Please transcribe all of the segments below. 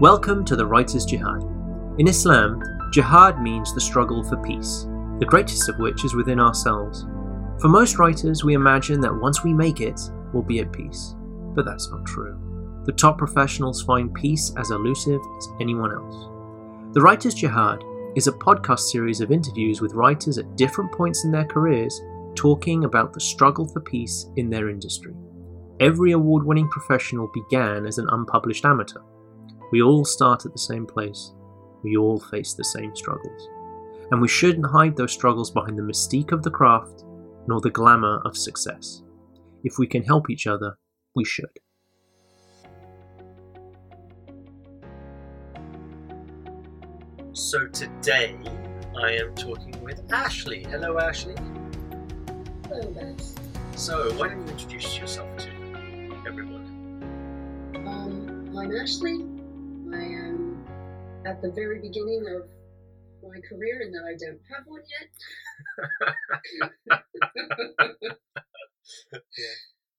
Welcome to the Writer's Jihad. In Islam, jihad means the struggle for peace, the greatest of which is within ourselves. For most writers, we imagine that once we make it, we'll be at peace. But that's not true. The top professionals find peace as elusive as anyone else. The Writer's Jihad is a podcast series of interviews with writers at different points in their careers talking about the struggle for peace in their industry. Every award winning professional began as an unpublished amateur. We all start at the same place. We all face the same struggles. And we shouldn't hide those struggles behind the mystique of the craft nor the glamour of success. If we can help each other, we should. So today I am talking with Ashlea. Hello, Ashlea. Hello, guys. So, why don't you introduce yourself to everyone? Um, I'm Ashlea. I am at the very beginning of my career and that I don't have one yet.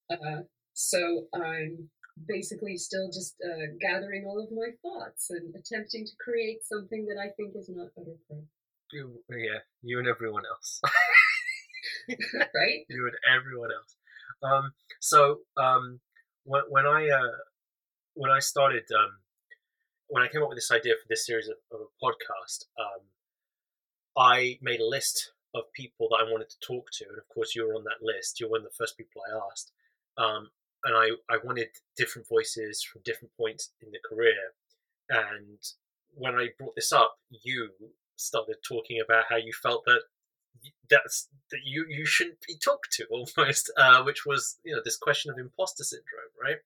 uh, so I'm basically still just uh, gathering all of my thoughts and attempting to create something that I think is not utter crap. You, yeah, you and everyone else. right? You and everyone else. Um, so um, when, when I uh, when I started um, when I came up with this idea for this series of, of a podcast, um, I made a list of people that I wanted to talk to, and of course, you were on that list. You're one of the first people I asked, um, and I I wanted different voices from different points in the career. And when I brought this up, you started talking about how you felt that that's that you you shouldn't be talked to almost, uh, which was you know this question of imposter syndrome, right?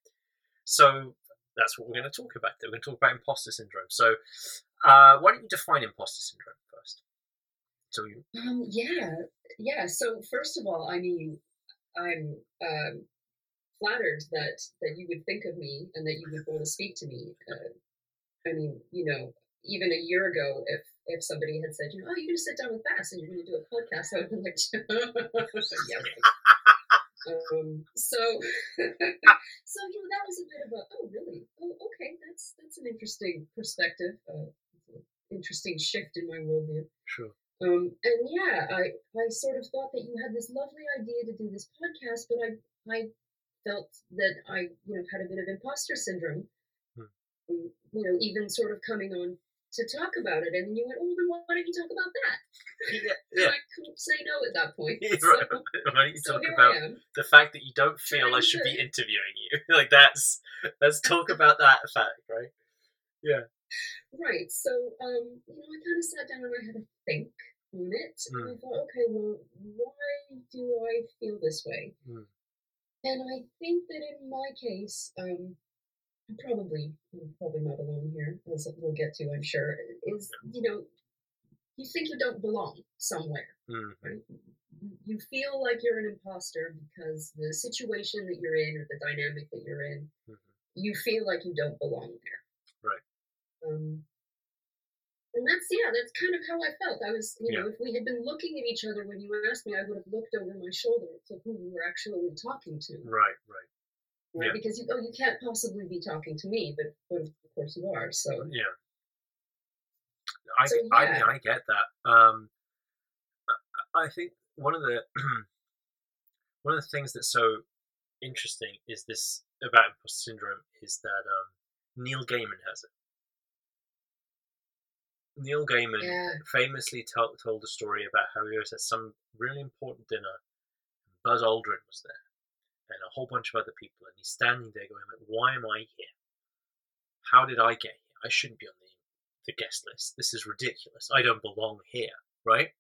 So that's what we're going to talk about. We're going to talk about imposter syndrome. So, uh, why don't you define imposter syndrome first? So you. Um, yeah, yeah. So first of all, I mean, I'm um, flattered that that you would think of me and that you would want to speak to me. Uh, I mean, you know, even a year ago, if if somebody had said, you know, oh, you're going to sit down with Bass and you're going to do a podcast, I would have been like, yeah. Um, so, so you know, that was a bit of a, oh, really? Oh, okay, that's that's an interesting perspective, uh, interesting shift in my worldview. Sure. Um, and yeah, I I sort of thought that you had this lovely idea to do this podcast, but I I felt that I you know had a bit of imposter syndrome. Hmm. Um, you know, even sort of coming on to talk about it, and then you went, "Oh, then why don't you talk about that?" Yeah, yeah. I couldn't say no at that point. Yeah, so, right. Why don't you so talk about the fact that you don't feel I should be interviewing you? like that's let's talk about that fact, right? Yeah. Right. So, um, you know, I kind of sat down and I had a think on it, and I thought, okay, well, why do I feel this way? Mm. And I think that in my case, um, probably probably not alone here, as we'll get to, I'm sure. Is you know, you think you don't belong somewhere. Mm. right? You feel like you're an imposter because the situation that you're in or the dynamic that you're in, Mhm. you feel like you don't belong there. Right. Um, and that's yeah, that's kind of how I felt. I was, you know, Yeah. if we had been looking at each other when you asked me, I would have looked over my shoulder to who we were actually talking to, Right, right. Right? Yeah. Because you, oh, you can't possibly be talking to me, but but of course you are. So Yeah. I, So, I, yeah. I get that. Um, I I think one of the one of the things that's so interesting is this about imposter syndrome is that um, Neil Gaiman has it. Neil Gaiman yeah, famously told told a story about how he was at some really important dinner. Buzz Aldrin was there, and a whole bunch of other people, and he's standing there going, like, "Why am I here? How did I get here? I shouldn't be on the the guest list. This is ridiculous. I don't belong here, right?"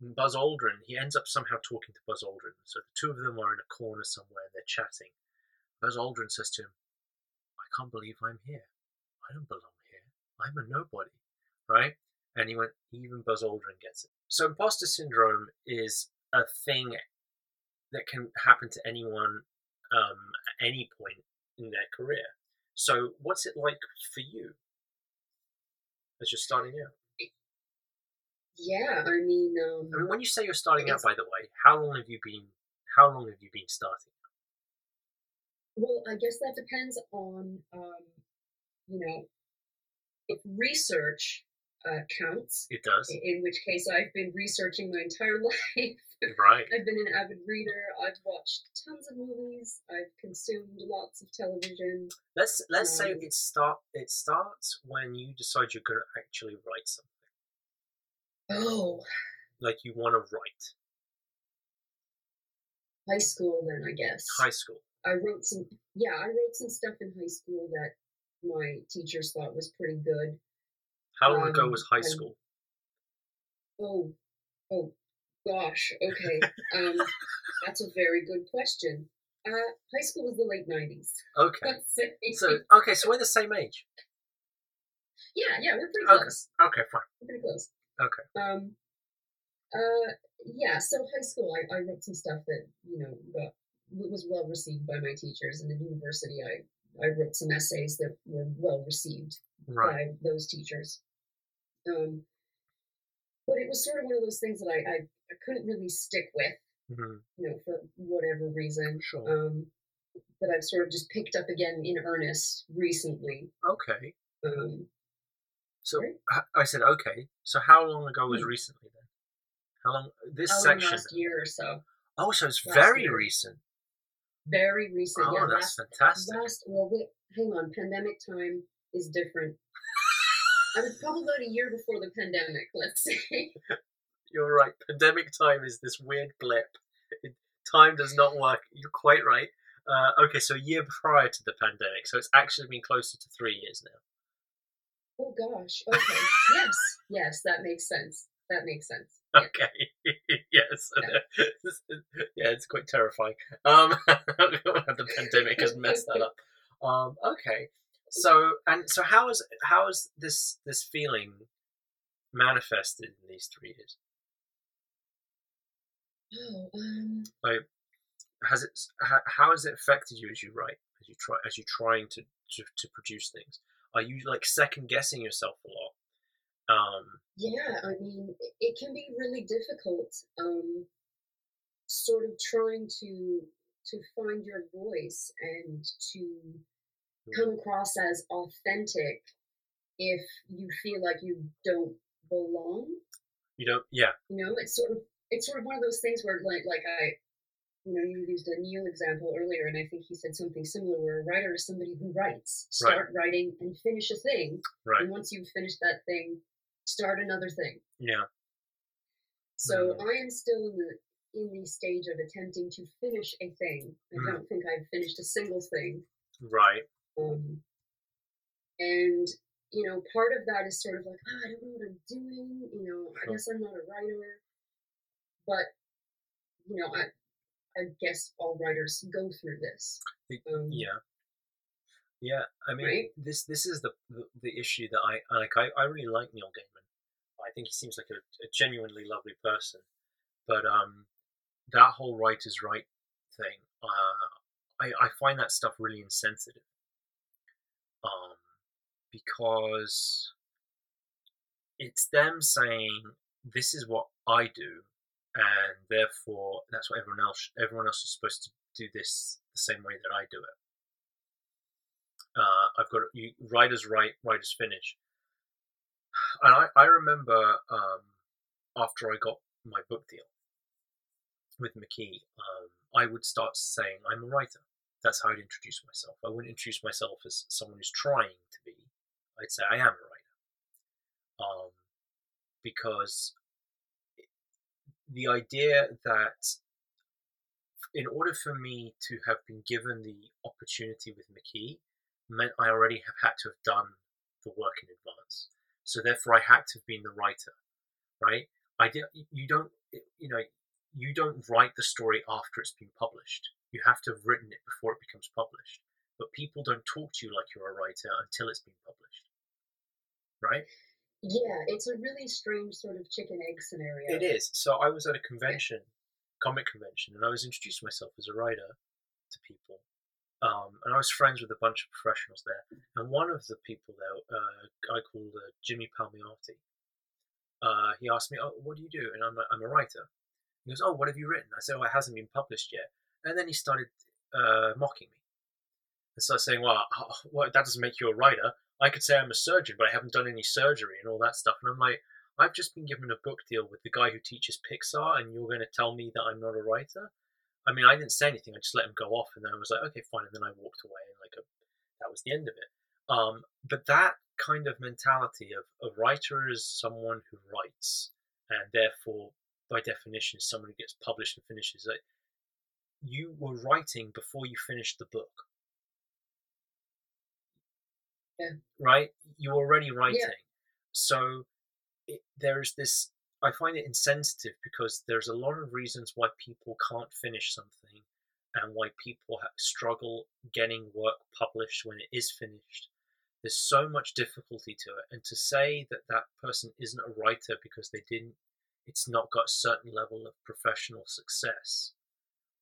And Buzz Aldrin, he ends up somehow talking to Buzz Aldrin. So the two of them are in a corner somewhere and they're chatting. Buzz Aldrin says to him, I can't believe I'm here. I don't belong here. I'm a nobody, right? And he went, even Buzz Aldrin gets it. So imposter syndrome is a thing that can happen to anyone um, at any point in their career. So what's it like for you as you're starting out? yeah. I mean, um, I mean, when you say you're starting out, by the way, how long have you been? How long have you been starting? Well, I guess that depends on, um, you know, if research uh, counts, It does. in which case I've been researching my entire life. Right. I've been an avid reader. I've watched tons of movies. I've consumed lots of television. Let's let's say Um, it start it starts when you decide you're going to actually write something. Oh, Like you want to write. high school then, I guess. High school. I wrote some, yeah, I wrote some stuff in high school that my teachers thought was pretty good. How long ago Um, was high school? Oh, oh, gosh. Okay. Um, that's a very good question. Uh, high school was the late nineties. Okay. So okay, so we're the same age. yeah, yeah, we're pretty Okay. close. Okay, fine. We're pretty close. Okay. Um. Uh. Yeah. So high school, I, I wrote some stuff that you know got was well received by my teachers, and in university, I I wrote some essays that were well received Right. by those teachers. Um, but it was sort of one of those things that I, I, I couldn't really stick with, hmm you know, for whatever reason. Sure. Um, that I've sort of just picked up again in earnest recently. okay. Um, So Right. I said okay. So how long ago was Hmm. recently then? How long? This out in section. last year or so, Oh, so it's last very year. recent. very recent. Oh, yeah, that's last, fantastic. last. Well, wait, hang on. Pandemic time is different. I was probably about a year before the pandemic. Let's say. You're right. Pandemic time is this weird blip. It, time does not work. You're quite right. Uh, okay, so a year prior to the pandemic, so it's actually been closer to three years now. Oh gosh. Okay. yes. Yes, that makes sense. That makes sense. Yeah. Okay. yes. yeah, it's quite terrifying. Um, the pandemic has messed that up. Um, okay. So and so, how is how is this this feeling manifested in these three years? Oh, um, Has it how, how has it affected you as you write as you try as you're trying to, to to produce things? Are you like second guessing yourself a lot? Um, yeah, I mean, it- it can be really difficult. Um, sort of trying to to find your voice and to come across as authentic if you feel like you don't belong. you don't. Yeah. You know, it's sort of it's sort of one of those things where like like I you know, you used a Neil example earlier, and I think he said something similar where a writer is somebody who writes, Right. start writing and finish a thing. Right. And once you've finished that thing, start another thing. Yeah. So Mm. I am still in the in the stage of attempting to finish a thing. I Mm. don't think I've finished a single thing. Right. Um, and you know, part of that is sort of like, oh, I don't know what I'm doing. You know, I guess I'm not a writer. But you know, I I guess all writers go through this. Um, Yeah. Yeah, I mean, Right? this this is the, the the issue that I I like. I, I really like Neil Gaiman. I think he seems like a, a genuinely lovely person, but um, that whole writer's right thing, uh, I I find that stuff really insensitive. Um, because it's them saying this is what I do, and therefore that's what everyone else everyone else is supposed to do this the same way that I do it. Uh, I've got you, writers write, writers finish, and I I remember um, after I got my book deal with McKee, um, I would start saying I'm a writer. That's how I'd introduce myself. I wouldn't introduce myself as someone who's trying to be. I'd say I am a writer, um, because the idea that in order for me to have been given the opportunity with McKee meant I already have had to have done the work in advance. So therefore, I had to have been the writer, right? I did. You don't, you know, you don't write the story after it's been published. You have to have written it before it becomes published. But people don't talk to you like you're a writer until it's been published, right? Yeah, it's a really strange sort of chicken egg scenario. It is. So I was at a convention, comic convention, and I was introducing myself as a writer to people. Um, and I was friends with a bunch of professionals there. And one of the people there, uh, a guy called uh, Jimmy Palmiotti, uh, he asked me, "Oh, what do you do?" And I'm a, I'm a writer. He goes, "Oh, what have you written?" I said, "Oh, it hasn't been published yet." And then he started uh, mocking me and started saying, "Well, well, that doesn't make you a writer. I could say I'm a surgeon, but I haven't done any surgery and all that stuff. And I'm like, I've just been given a book deal with the guy who teaches Pixar, and you're going to tell me that I'm not a writer? I mean, I didn't say anything. I just let him go off, and then I was like, okay, fine. And then I walked away, and like a, that was the end of it. Um, but that kind of mentality of a writer is someone who writes, and therefore, by definition, someone who gets published and finishes. Like, you were writing before you finished the book. Yeah. Right? You're already writing. Yeah. So it, there's this, I find it insensitive because there's a lot of reasons why people can't finish something and why people ha- struggle getting work published when it is finished. There's so much difficulty to it. And to say that that person isn't a writer because they didn't, it's not got a certain level of professional success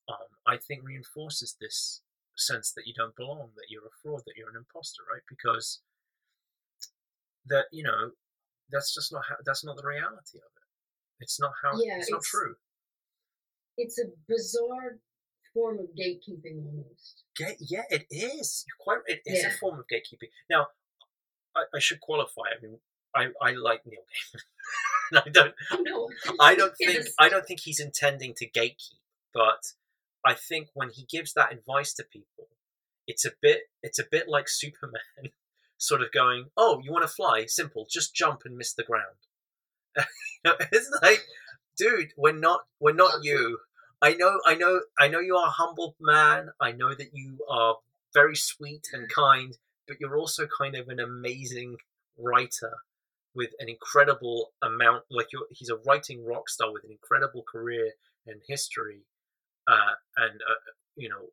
um, I think reinforces this sense that you don't belong, that you're a fraud, that you're an imposter, right? Because that you know that's just not how, that's not the reality of it. It's not how Yeah, it's not it's- true. It's a bizarre form of gatekeeping almost. Ga- yeah, it is. You're quite. It is a form of gatekeeping. Now, I, I should qualify. I mean, I, I like Neil Gaiman. I don't. No. I don't think. I don't think he's intending to gatekeep, but I think when he gives that advice to people, it's a bit. It's a bit like Superman, sort of going, "Oh, you want to fly? Simple. Just jump and miss the ground." it's like, dude, we're not. We're not you. I know. I know. I know you are a humble man. I know that you are very sweet and mm. kind, but you're also kind of an amazing writer with an incredible amount like you're, he's a writing rock star with an incredible career and history uh, and uh, you know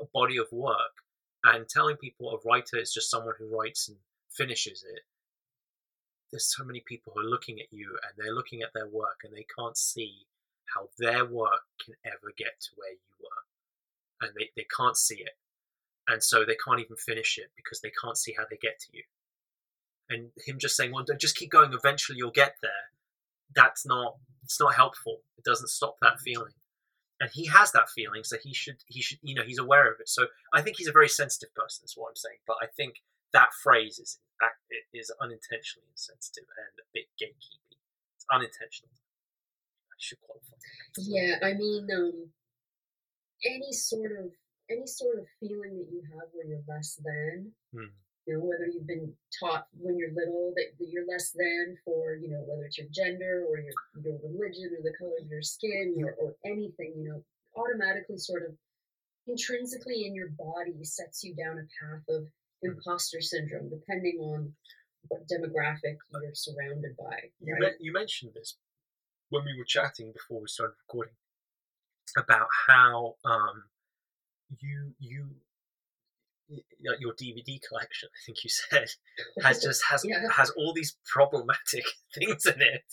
a body of work and telling people a writer is just someone who writes and finishes it there's so many people who are looking at you and they're looking at their work and they can't see how their work can ever get to where you were and they, they can't see it and so they can't even finish it because they can't see how they get to you and him just saying, "Well, just keep going. Eventually, you'll get there." That's not. It's not helpful. It doesn't stop that feeling. And he has that feeling, so he should. He should. You know, he's aware of it. So I think he's a very sensitive person. Is what I'm saying. But I think that phrase is is unintentionally insensitive and a bit gatekeeping. It's unintentional. I should qualify. Yeah, I mean, um, any sort of any sort of feeling that you have where you're less than, Hmm. You know, whether you've been taught when you're little that, that you're less than for, you know, whether it's your gender or your your religion or the color of your skin or, or anything, you know, automatically sort of intrinsically in your body sets you down a path of imposter syndrome, depending on what demographic you're surrounded by. You, right? men- you mentioned this when we were chatting before we started recording about how um, you you your DVD collection, I think you said, has just has Yeah. has all these problematic things in it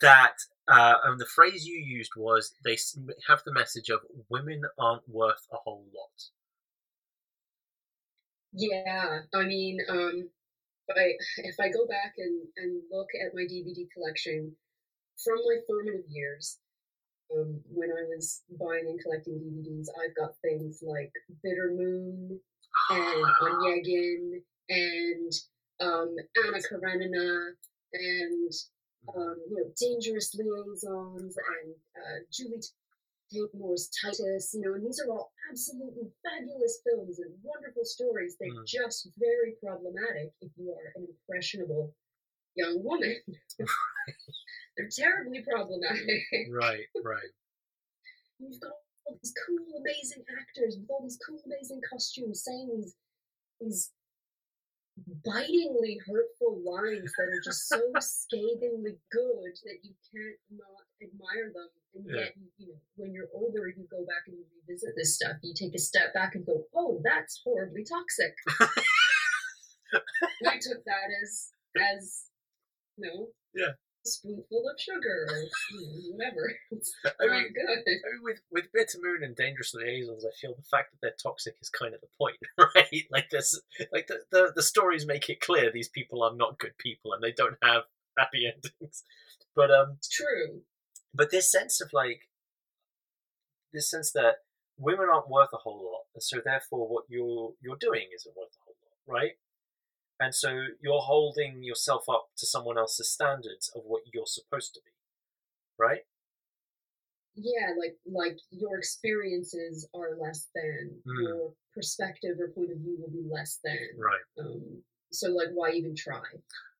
that. Uh, and the phrase you used was they have the message of women aren't worth a whole lot. Yeah, I mean, um, if I if I go back and and look at my DVD collection from my formative years, um, when I was buying and collecting DVDs, I've got things like Bitter Moon and Onegin and um, Anna Karenina and um, you know Dangerous Liaisons and uh, Julie Taymor's Titus. You know, and these are all absolutely fabulous films and wonderful stories. They're Mm. just very problematic if you are an impressionable young woman. They're terribly problematic. right, right. You've got all these cool, amazing actors with all these cool, amazing costumes saying these these bitingly hurtful lines that are just so scathingly good that you can't not admire them. And Yeah. yet, you, you know, when you're older, you go back and you revisit this stuff. You take a step back and go, "Oh, that's horribly toxic." I took that as as you know, Yeah. A spoonful of sugar or whatever. It's I mean, good. I mean, with with Bitter Moon and Dangerous Liaisons, I feel the fact that they're toxic is kind of the point, right? Like this, like the, the the stories make it clear these people are not good people and they don't have happy endings. But um, It's true. but this sense of like this sense that women aren't worth a whole lot, and so therefore what you're you're doing isn't worth a whole lot, right? And so you're holding yourself up to someone else's standards of what you're supposed to be, right? Yeah, like like your experiences are less than Mm. your perspective or point of view will be less than. Right, Um, so like, why even try?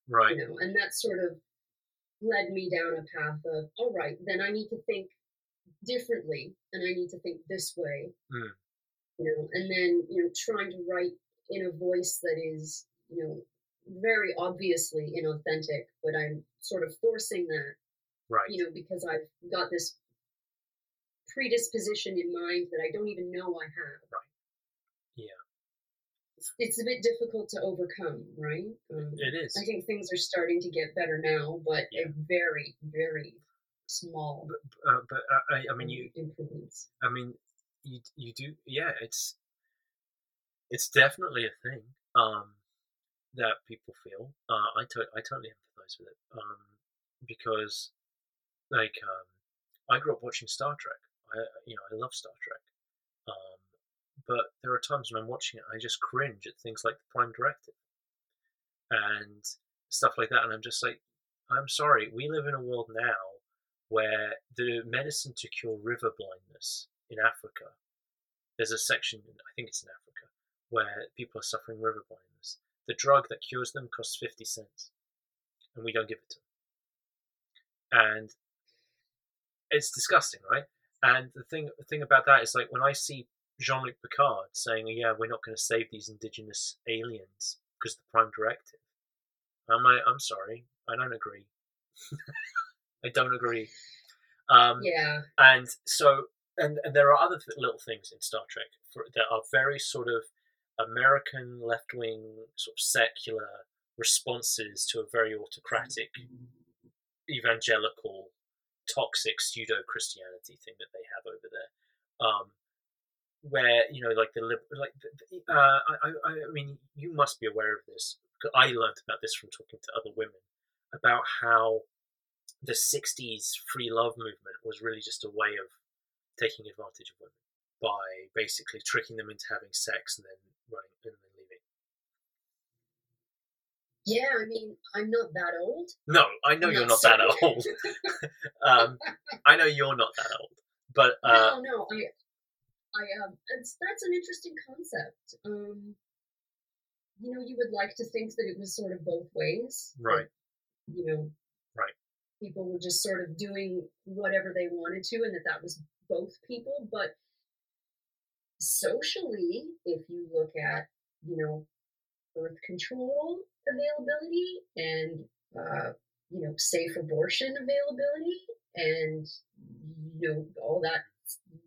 right, You know, and that sort of led me down a path of, all right, then I need to think differently, and I need to think this way. Mm. You know, and then you know, trying to write in a voice that is, you know, very obviously inauthentic, but I'm sort of forcing that right. you know, because I've got this predisposition in mind that I don't even know I have. Right. Yeah. It's, it's a bit difficult to overcome, right? Um, It is. I think things are starting to get better now, but Yeah. a very, very small Uh, but uh, I, I mean, you, improvements. I mean, you, you do, yeah. It's, it's definitely a thing um, that people feel. Uh, I, to- I totally empathize with it um, because, like, um, I grew up watching Star Trek. I, you know, I love Star Trek. Um, but there are times when I'm watching it, I just cringe at things like the Prime Directive and stuff like that, and I'm just like, I'm sorry, we live in a world now where the medicine to cure river blindness in Africa, there's a section, I think it's in Africa, where people are suffering river blindness. The drug that cures them costs 50 cents, and we don't give it to them. And it's disgusting, right? And the thing, the thing about that is like when I see Jean Luc Picard saying, "Yeah, we're not going to save these indigenous aliens because of the Prime Directive," I'm like, "I'm sorry, I don't agree. I don't agree." Um, Yeah, and so and, and there are other th- little things in Star Trek for, that are very sort of American left wing sort of secular responses to a very autocratic evangelical toxic pseudo Christianity thing that they have over there. Um, where you know, like the like, the- uh, I, I, I mean, you must be aware of this. I learned about this from talking to other women about how the '60s free love movement was really just a way of taking advantage of women by basically tricking them into having sex and then running and then leaving. yeah. I mean, I'm not that old. No, I know I'm you're not that old. um, I know you're not that old, but uh, no, no. I, I um, it's, that's an interesting concept. Um, you know, you would like to think that it was sort of both ways. right, you know, Right. People were just sort of doing whatever they wanted to, and that that was both people. But socially, if you look at, you know, birth control availability and, uh, you know, safe abortion availability and, you know, all that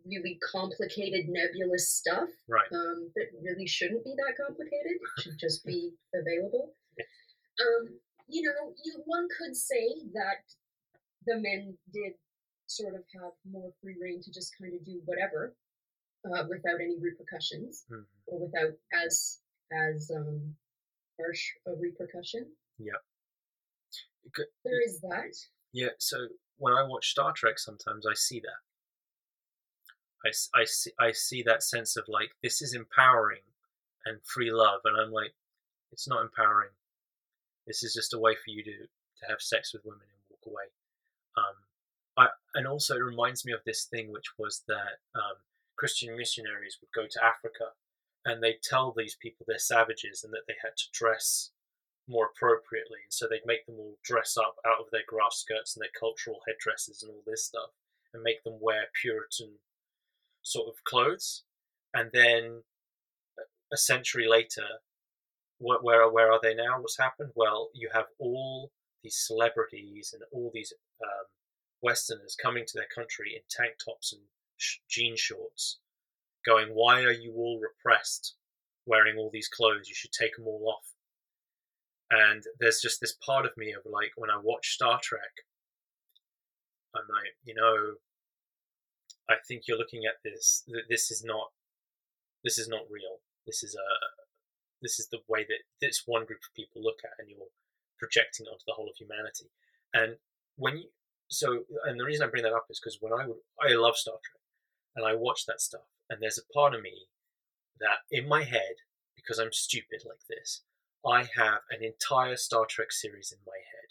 really complicated, nebulous stuff right, um, that really shouldn't be that complicated. It should just be available. Um, you know, you one could say that the men did sort of have more free reign to just kind of do whatever uh, without any repercussions Mhm. or without as as um, harsh a repercussion. Good- There is that. yeah. So when I watch Star Trek, sometimes I see that. I, I, see I see that sense of like this is empowering and free love, and I'm like, it's not empowering. This is just a way for you to to have sex with women and walk away. Um, I and also it reminds me of this thing, which was that um, Christian missionaries would go to Africa, and they'd tell these people they're savages and that they had to dress more appropriately, and so they'd make them all dress up out of their grass skirts and their cultural headdresses and all this stuff, and make them wear Puritan sort of clothes, and then a century later, where where, where are they now? What's happened? Well, you have all these celebrities and all these um, Westerners coming to their country in tank tops and jean shorts, going, "Why are you all repressed, wearing all these clothes? You should take them all off." And there's just this part of me of like when I watch Star Trek, I'm like, you know, I think you're looking at this. th- This is not. This is not real. This is a. This is the way that this one group of people look at, and you're projecting onto the whole of humanity. And when you so, and the reason I bring that up is because when I would, I love Star Trek, and I watch that stuff, and there's a part of me that in my head, because I'm stupid like this, I have an entire Star Trek series in my head.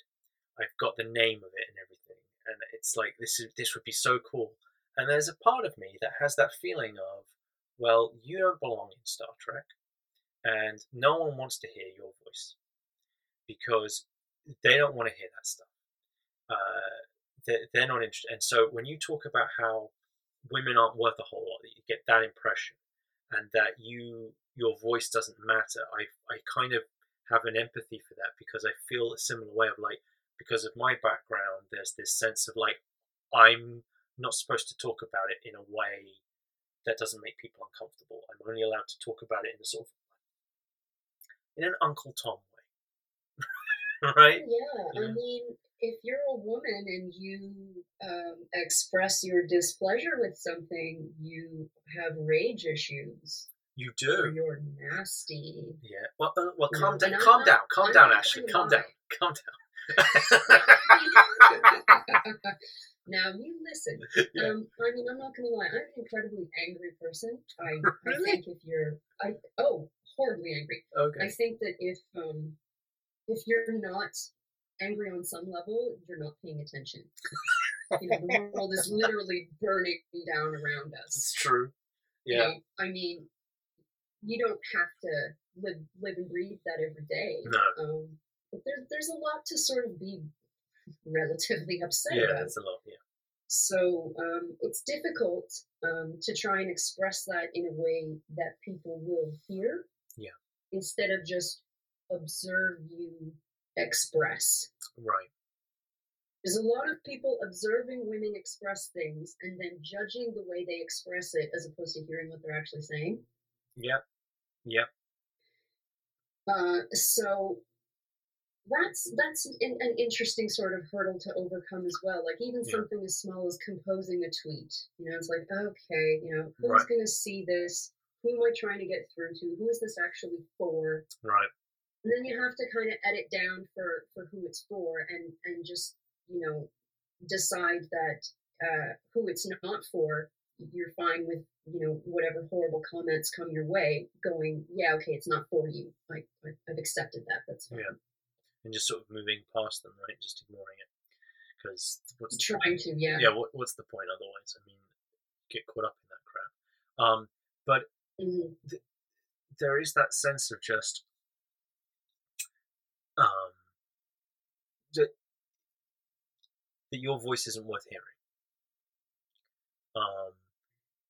I've got the name of it and everything, and it's like this is this would be so cool. And there's a part of me that has that feeling of, well, you don't belong in Star Trek, and no one wants to hear your voice because they don't want to hear that stuff. Uh, they're, they're not interested. And so when you talk about how women aren't worth a whole lot, That you get that impression, and that you your voice doesn't matter. I I kind of have an empathy for that because I feel a similar way of like because of my background, there's this sense of like I'm not supposed to talk about it in a way that doesn't make people uncomfortable. I'm only allowed to talk about it in a sort of in an Uncle Tom way, right? Yeah, Yeah. I mean, if you're a woman and you um, express your displeasure with something, you have rage issues, You do. you're nasty. Yeah. Well, uh, well, calm down. I'm Calm not- down. Calm I'm down, Ashlea. Calm down. Calm down. now you listen. Yeah. Um, I mean, I'm not gonna lie. I'm an incredibly angry person. I, I think if you're, I oh, horribly angry. Okay. I think that if um, if you're not angry on some level, you're not paying attention. You know, the world is literally burning down around us. It's true. You Yeah. know, I mean, you don't have to live live and breathe that every day. No. Um, but there's there's a lot to sort of be relatively upset Yeah, about. Yeah, it's a lot. Yeah. So um, it's difficult um, to try and express that in a way that people will hear. Yeah. Instead of just observe you express. Right. There's a lot of people observing women express things and then judging the way they express it as opposed to hearing what they're actually saying. Yep. Yep. Uh, so that's that's an, an interesting sort of hurdle to overcome as well. Like even Yeah. something as small as composing a tweet. You know, it's like okay, you know, who's Right. going to see this? Who am I trying to get through to? Who is this actually for? Right. And then you have to kind of edit down for for who it's for, and and just you know decide that uh, who it's not for. You're fine with you know whatever horrible comments come your way. Going, yeah, okay, it's not for you. I, I I've accepted that. That's fine. Yeah. And just sort of moving past them, right? Just ignoring it. Because what's Trying to, yeah. yeah, what, what's the point otherwise? I mean, get caught up in that crap. Um, but Mhm. there is that sense of just um that that your voice isn't worth hearing. Um,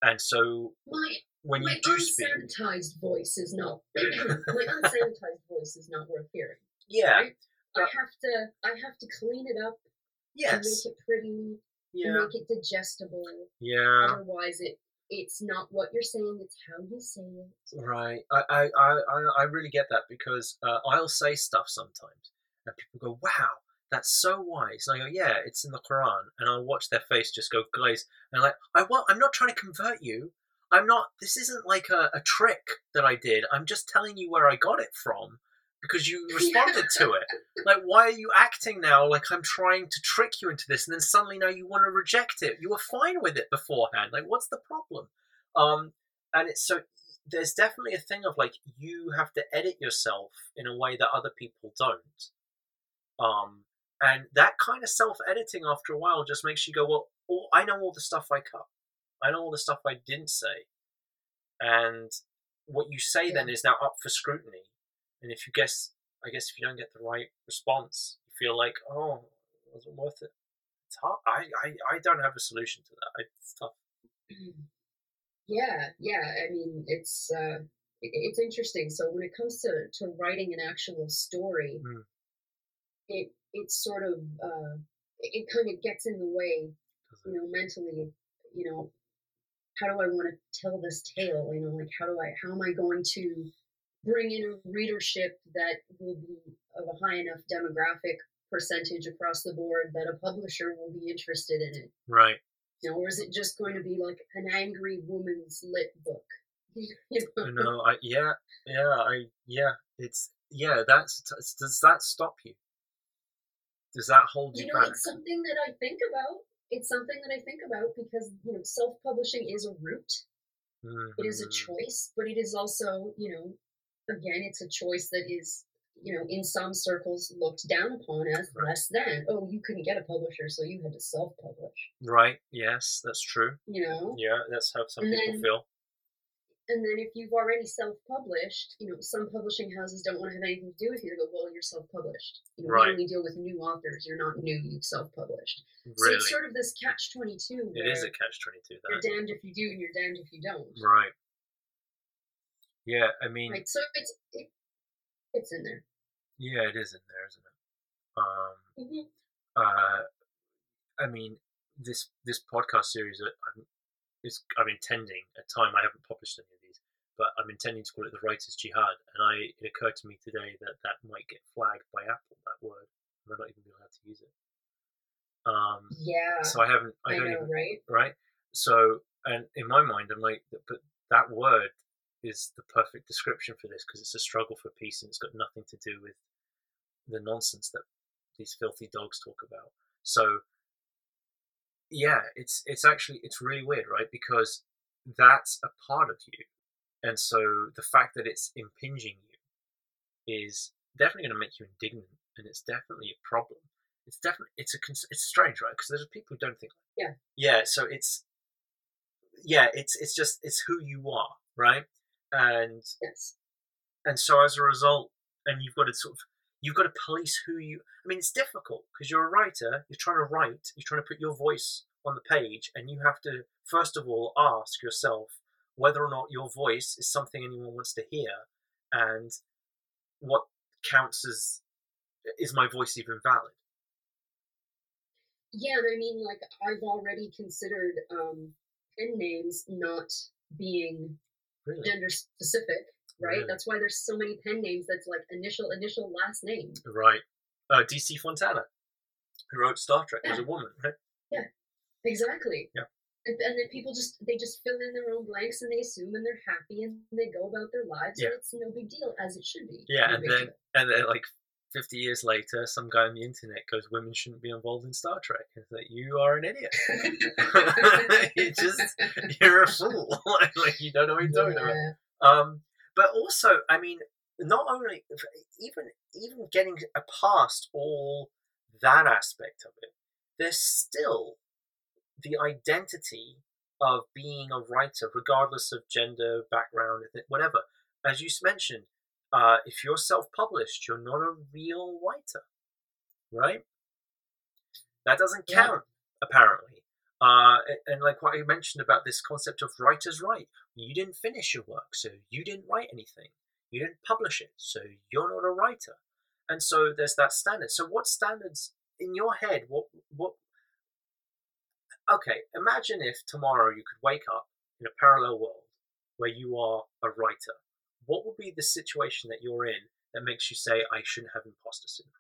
and so My when you my do speak, unsanitized voice is not my unsanitized voice is not worth hearing. yeah, right? I have to I have to clean it up and yes, make it pretty and yeah, make it digestible. yeah. Otherwise, it it's not what you're saying; it's how you say it. Right. I, I, I, I- really get that because uh, I'll say stuff sometimes and people go, wow, that's so wise. And I go, yeah, it's in the Quran. And I'll watch their face just go glaze. And I'm like, I, want, I'm not trying to convert you. I'm not, this isn't like a, a trick that I did. I'm just telling you where I got it from because you responded to it. Like, why are you acting now like I'm trying to trick you into this and then suddenly now you want to reject it? You were fine with it beforehand. Like, what's the problem? Um, and it's so there's definitely a thing of like you have to edit yourself in a way that other people don't. Um, and that kind of self editing after a while just makes you go, well, all, I know all the stuff I cut. I know all the stuff I didn't say. And what you say then is now up for scrutiny. And if you guess, I guess if you don't get the right response, you feel like, oh, it wasn't worth it. It's hard. I, I, I don't have a solution to that. It's tough. Yeah, yeah. I mean, it's uh, it's interesting. So when it comes to to writing an actual story, Mm. it it's sort of uh, it, it kind of gets in the way you know mentally you know how do i want to tell this tale you know like how do i how am i going to bring in a readership that will be of a high enough demographic percentage across the board that a publisher will be interested in it Right. you know or is it just going to be like an angry woman's lit book you know? I know. I yeah, yeah. I yeah. It's yeah. That's does that stop you? Does that hold you, you know back? it's something that i think about it's something that i think about because you know self-publishing is a route It is a Mhm. choice, but it is also, you know, again, it's a choice that is you know, in some circles looked down upon as less than. Oh, you couldn't get a publisher, so you had to self-publish. Right. Yes, that's true. You know, Yeah, that's how some And people then- feel. and then if you've already self-published, you know, some publishing houses don't want to have anything to do with you. They go, well, you're self-published. You know, Right. We only deal with new authors. You're not new. You've self-published. Really? So it's sort of this catch-22 It is a catch twenty two. you're damned if you do and you're damned if you don't. right. Yeah, I mean, Right. So it's it, it's in there. yeah, it is in there, isn't it? Um, Mhm. uh, I mean, this this podcast series that I'm is I'm intending at time I haven't published any of these, but I'm intending to call it the Writers Jihad, and I it occurred to me today that that might get flagged by Apple that word. We're not even allowed to use it. Um, Yeah. so I haven't. I, I don't know, even right? right. So and in my mind, I'm like, but that word is the perfect description for this because it's a struggle for peace and it's got nothing to do with the nonsense that these filthy dogs talk about. So yeah, it's it's actually it's really weird, right? Because that's a part of you, and so the fact that it's impinging you is definitely going to make you indignant, and it's definitely a problem. It's definitely it's a it's strange, right? Because there's people who don't think. Yeah. Yeah. So it's yeah, it's it's just it's who you are, right? And Yes. and so as a result, and you've got to sort of you've got to police who you. I mean, it's difficult because you're a writer. You're trying to write. You're trying to put your voice on the page, and you have to first of all ask yourself whether or not your voice is something anyone wants to hear, and what counts as is my voice even valid? Yeah, and I mean, like I've already considered um, pen names not being Really? gender specific, right? Really? That's why there's so many pen names that's like initial, initial, last name. Right. Uh, DC Fontana, who wrote Star Trek, was a woman, right? Yeah, exactly. Yeah. And, and then people just they just fill in their own blanks and they assume and they're happy and they go about their lives Yeah. and it's no big deal as it should be. Yeah, No and then deal. and then like fifty years later, some guy on the internet goes, "Women shouldn't be involved in Star Trek." And it's like you are an idiot. you just you're a fool. like you don't know what you're talking about. Um, but also, I mean, not only even even getting past all that aspect of it, there's still the identity of being a writer, regardless of gender, background, whatever. As you mentioned, uh, if you're self-published, you're not a real writer, right? That doesn't Yeah. count, apparently. Uh, and like what I mentioned about this concept of writer's right, you didn't finish your work, so you didn't write anything. You didn't publish it, so you're not a writer. And so there's that standard. So what standards in your head? What what? Okay, imagine if tomorrow you could wake up in a parallel world where you are a writer. What would be the situation that you're in that makes you say, "I shouldn't have imposter syndrome"?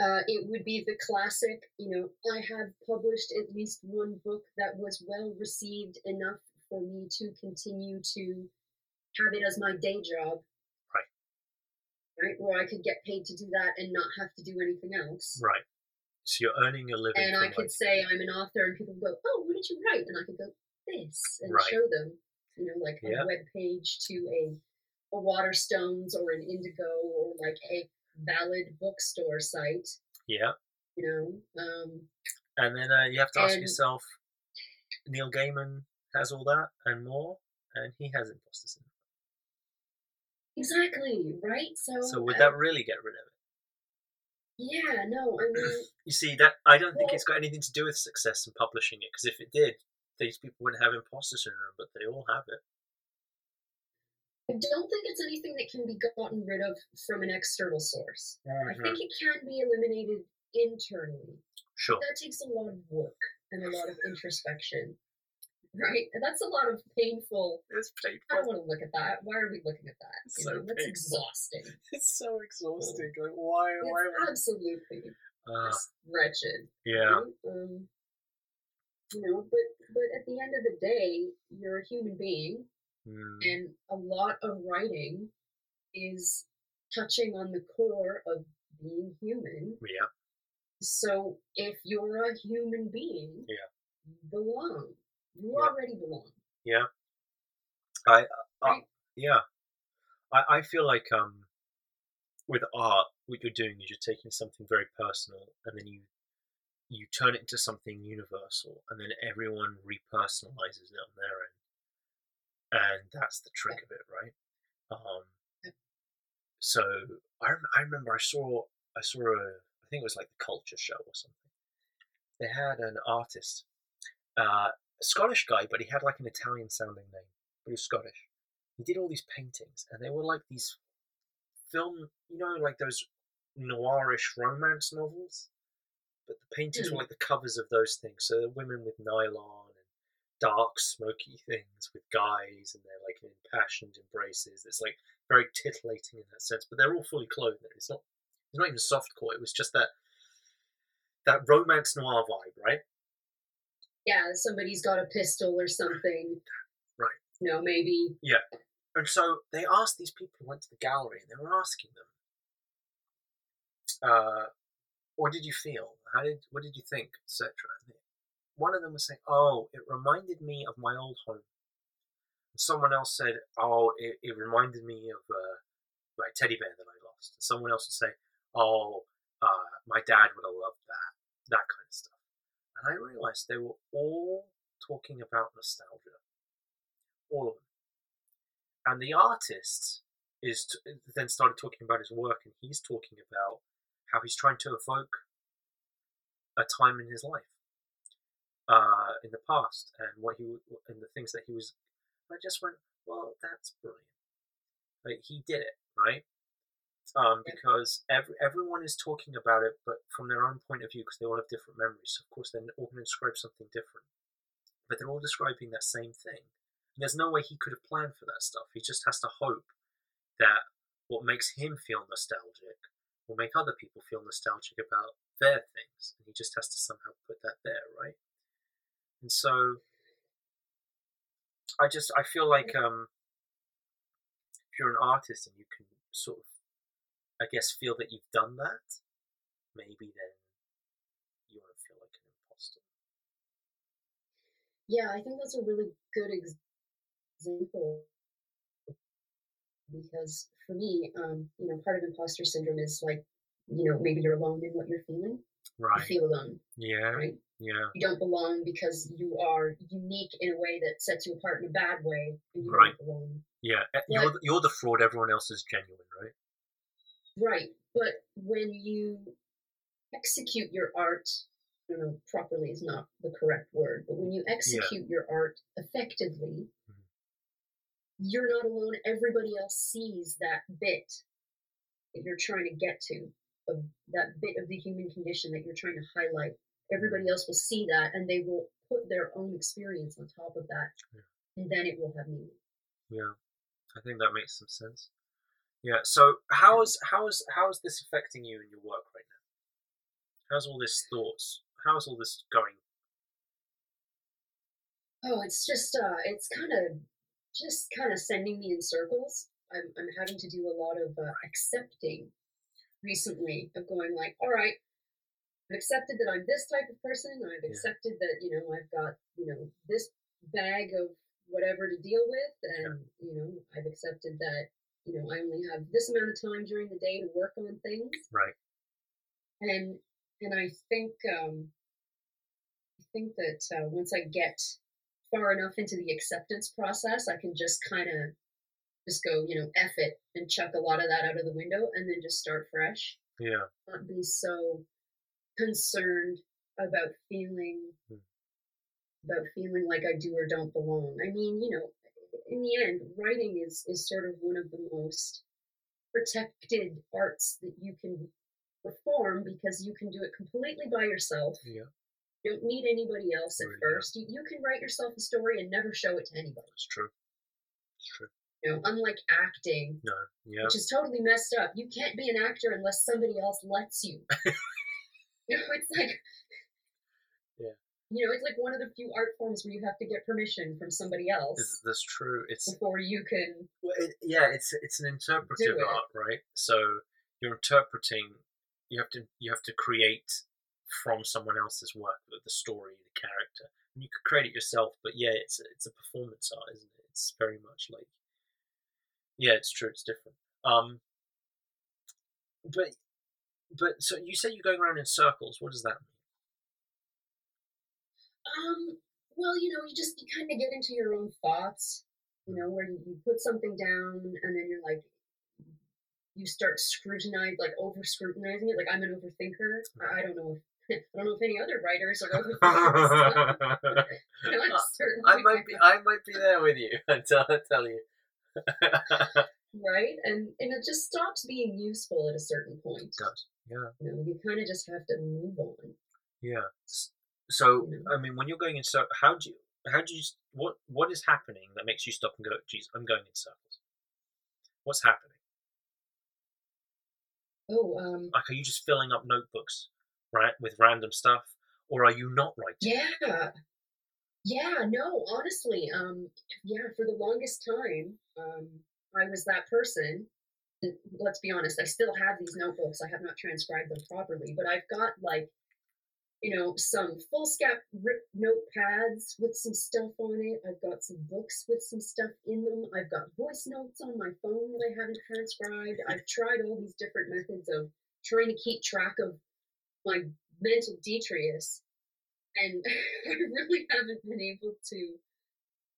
Uh, it would be the classic, you know, I have published at least one book that was well received enough for me to continue to have it as my day job. Right. Right, where I could get paid to do that and not have to do anything else. Right. So you're earning a living And I could say I'm an author, and people go, "Oh, what did you write?" And I could go, "This," and Right. show them, you know, like Yeah. a web page to a a Waterstones or an Indigo or like a valid bookstore site. yeah. You know, um, And then uh, you have to ask And- yourself, Neil Gaiman has all that and more, and he has imposter syndrome. exactly right. So, So would uh, that really get rid of it? Yeah, no, I mean, You see, that I don't think it's got anything to do with success in publishing it, because if it did, these people wouldn't have imposter syndrome, but they all have it. I don't think it's anything that can be gotten rid of from an external source. I think it can be eliminated internally. Sure. That takes a lot of work and a lot of introspection, right? And that's a lot of painful. It's painful. I don't want to look at that. Why are we looking at that? So know, that's exhausting. It's so exhausting. Like, why? Why? Absolutely just wretched. yeah. Um, you know, but but at the end of the day, you're a human being, Mm, and a lot of writing is touching on the core of being human. yeah. So if you're a human being, Yeah. you belong. You Yeah. already belong. Yeah. I, uh, Right. Yeah, I, I feel like um, with art, what you're doing is you're taking something very personal and then you you turn it into something universal, and then everyone repersonalizes it on their end, and that's the trick of it, right? Um, so I, I remember I saw I saw a I think it was like the culture show or something. They had an artist, uh, a Scottish guy, but he had like an Italian sounding name, but he was Scottish. He did all these paintings, and they were like these film, you know, like those noirish romance novels. But the paintings Mm. were like the covers of those things. So the women with nylon and dark, smoky things with guys, and they're like in impassioned embraces. It's like very titillating in that sense. But they're all fully clothed. It's not. It's not even softcore. It was just that that romance noir vibe, right? Yeah, somebody's got a pistol or something. Right. You know, maybe. Yeah. And so they asked these people who went to the gallery, and they were asking them, uh, "What did you feel? How did? What did you think, etc." One of them was saying, "Oh, it reminded me of my old home." Someone else said, "Oh, it, it reminded me of uh, my teddy bear that I lost." Someone else would say, "Oh, uh, my dad would have loved that." That kind of stuff. And I realized they were all talking about nostalgia, all of them and the artist is t- then started talking about his work and he's talking about how he's trying to evoke a time in his life uh, in the past and what he and the things that he was i just went well that's brilliant. Like he did it right? Um, because every, everyone is talking about it but from their own point of view because they all have different memories. So of course they're all going to describe something different but they're all describing that same thing. There's no way he could have planned for that stuff. He just has to hope that what makes him feel nostalgic will make other people feel nostalgic about their things. And he just has to somehow put that there, right? And so I just I feel like um if you're an artist and you can sort of I guess feel that you've done that, maybe then you won't feel like an imposter. Yeah, I think that's a really good example because for me, um, you know, part of imposter syndrome is like, you know, maybe you're alone in what you're feeling. You Right. feel alone, Yeah. right? Yeah. You don't belong because you are unique in a way that sets you apart in a bad way, and you Right. don't belong. Yeah. Eh, You're the, you're the fraud. Everyone else is genuine, right? Right. But when you execute your art, I don't know, properly is not the correct word, but when you execute your art effectively, Mhm. You're not alone. Everybody else sees that bit that you're trying to get to, of that bit of the human condition that you're trying to highlight. Everybody else will see that and they will put their own experience on top of that. Yeah. And then it will have meaning. Yeah, I think that makes some sense. Yeah. So how is how is how is this affecting you in your work right now? How's all this thoughts? How's all this going? Oh, it's just uh it's kind of just kind of sending me in circles. I'm I'm having to do a lot of uh, accepting recently of going like, all right, I've accepted that I'm this type of person. I've accepted that you know I've got you know this bag of whatever to deal with, and you know I've accepted that you know I only have this amount of time during the day to work on things Right. and and I think um, I think that uh, once I get far enough into the acceptance process, I can just kind of just go, you know, F it and chuck a lot of that out of the window and then just start fresh. Yeah. Not be so concerned about feeling Hmm. about feeling like I do or don't belong. I mean, you know, in the end, writing is is sort of one of the most protected arts that you can perform because you can do it completely by yourself. Yeah. You don't need anybody else at Right, yeah. first. You, you can write yourself a story and never show it to anybody. It's true. It's true. You know, unlike acting, No. Yeah. which is totally messed up. You can't be an actor unless somebody else lets you. you know, it's like Yeah. You know, it's like one of the few art forms where you have to get permission from somebody else It's, that's true. It's before you can. well, it, yeah. It's it's an interpretive art, right? So you're interpreting. You have to you have to create from someone else's work, the, the story, the character. And you could create it yourself, but yeah, it's a, it's a performance art, isn't it? It's very much like Yeah, it's true. It's different. Um, but but so you say you're going around in circles. What does that mean? Um, well, you know, you just you kind of get into your own thoughts, you know, where you, you put something down and then you're like, you start scrutinizing, like over scrutinizing it. Like I'm an overthinker. I, I don't know if I don't know if any other writers are overthinkers. I might be I might be there with you. I tell, I tell you. right, and and it just stops being useful at a certain point. It does. Yeah. You know, you kind of just have to move on. Yeah. So I mean, when you're going in circles, how do you how do you what what is happening that makes you stop and go? Geez, I'm going in circles. What's happening? Oh, um, like, are you just filling up notebooks, right, with random stuff, or are you not writing? Yeah, yeah. No, honestly, um, yeah. For the longest time, um, I was that person. Let's be honest. I still have these notebooks. I have not transcribed them properly, but I've got like you know, some foolscap rip notepads with some stuff on it. I've got some books with some stuff in them. I've got voice notes on my phone that I haven't transcribed. I've tried all these different methods of trying to keep track of my mental detritus. And I really haven't been able to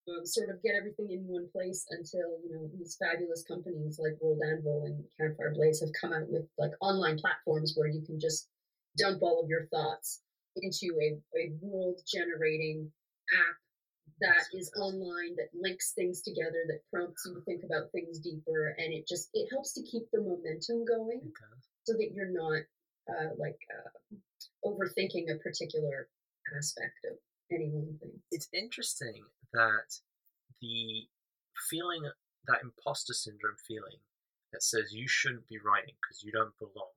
um, sort of get everything in one place until, you know, these fabulous companies like World Anvil and Campfire Blaze have come out with like online platforms where you can just dump all of your thoughts into a, a world generating app that is online that links things together that prompts you to think about things deeper and it just it helps to keep the momentum going okay. so that you're not uh, like uh, overthinking a particular aspect of any one thing it's interesting that the feeling that imposter syndrome feeling that says you shouldn't be writing because you don't belong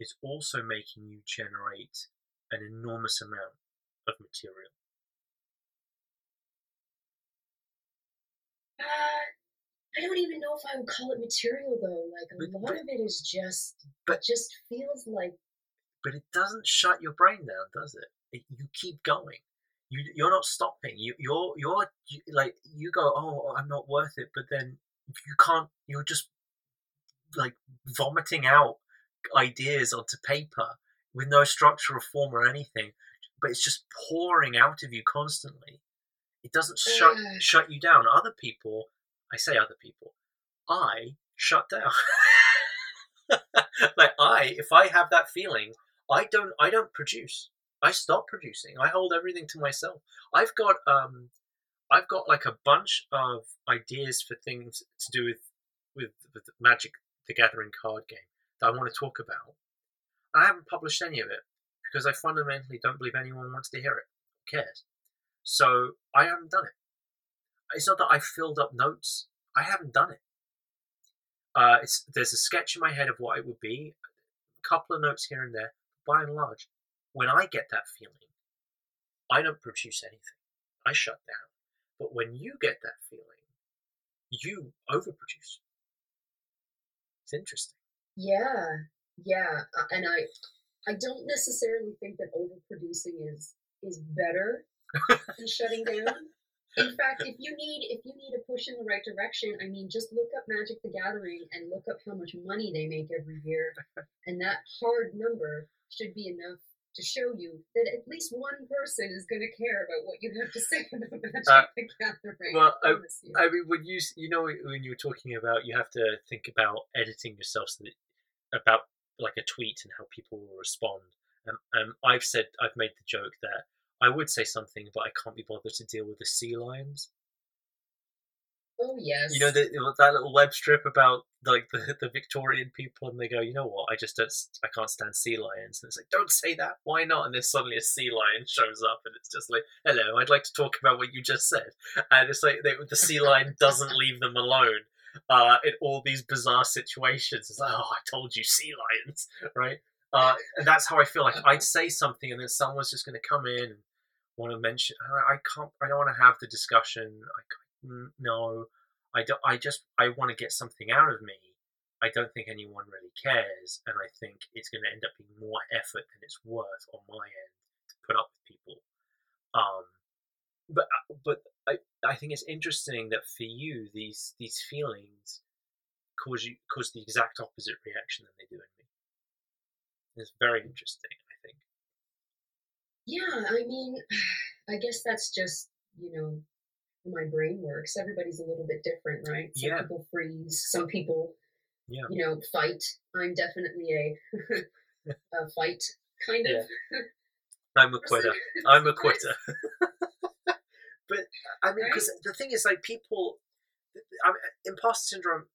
is also making you generate an enormous amount of material? Uh, I don't even know if I would call it material though. Like a but, lot but, of it is just, but just feels like. But it doesn't shut your brain down, does it? it you keep going. You you're not stopping. You you're you're you, like you go. Oh, I'm not worth it. But then you can't. You're just like vomiting out ideas onto paper with no structure or form or anything, but it's just pouring out of you constantly. It doesn't shut shut you down. Other people, I say other people, I shut down. like I, if I have that feeling, I don't I don't produce. I stop producing. I hold everything to myself. I've got um I've got like a bunch of ideas for things to do with with, with Magic the Gathering card game that I want to talk about. I haven't published any of it because I fundamentally don't believe anyone wants to hear it. Who cares? So I haven't done it. It's not that I filled up notes. I haven't done it. Uh, it's there's a sketch in my head of what it would be, a couple of notes here and there. By and large, when I get that feeling, I don't produce anything. I shut down. But when you get that feeling, you overproduce. It's interesting. Yeah, yeah, uh, and I I don't necessarily think that overproducing is is better than shutting down. In fact, if you need if you need a push in the right direction, I mean, just look up Magic the Gathering and look up how much money they make every year, and that hard number should be enough to show you that at least one person is going to care about what you have to say about Magic uh, the Gathering. Well, I, I, mean, when you you know when you're talking about you have to think about editing yourself so that about like a tweet and how people will respond. Um, um, I've said I've made the joke that I would say something, but I can't be bothered to deal with the sea lions. Oh yes. You know the, that little web strip about like the, the Victorian people, and they go, you know what? I just don't, I can't stand sea lions. And it's like, don't say that. Why not? And then suddenly a sea lion shows up, and it's just like, hello, I'd like to talk about what you just said. And it's like they, the sea lion doesn't leave them alone uh, in all these bizarre situations. It's like, oh, I told you, sea lions, right? Uh, and that's how I feel. Like I'd say something, and then someone's just going to come in and want to mention. I, can't. I don't want to have the discussion. I no. I don't. I just. I want to get something out of me. I don't think anyone really cares, and I think it's going to end up being more effort than it's worth on my end to put up with people. Um, but uh, but I, I think it's interesting that for you these these feelings cause you cause the exact opposite reaction than they do in me. It's very interesting. Yeah, I mean, I guess that's just, you know, my brain works. Everybody's a little bit different, right? Some Yeah. people freeze, some people, Yeah. you know, fight. I'm definitely a a fight kind of I'm a quitter. I'm a quitter. but I mean, because the thing is, like, people, I mean, imposter syndrome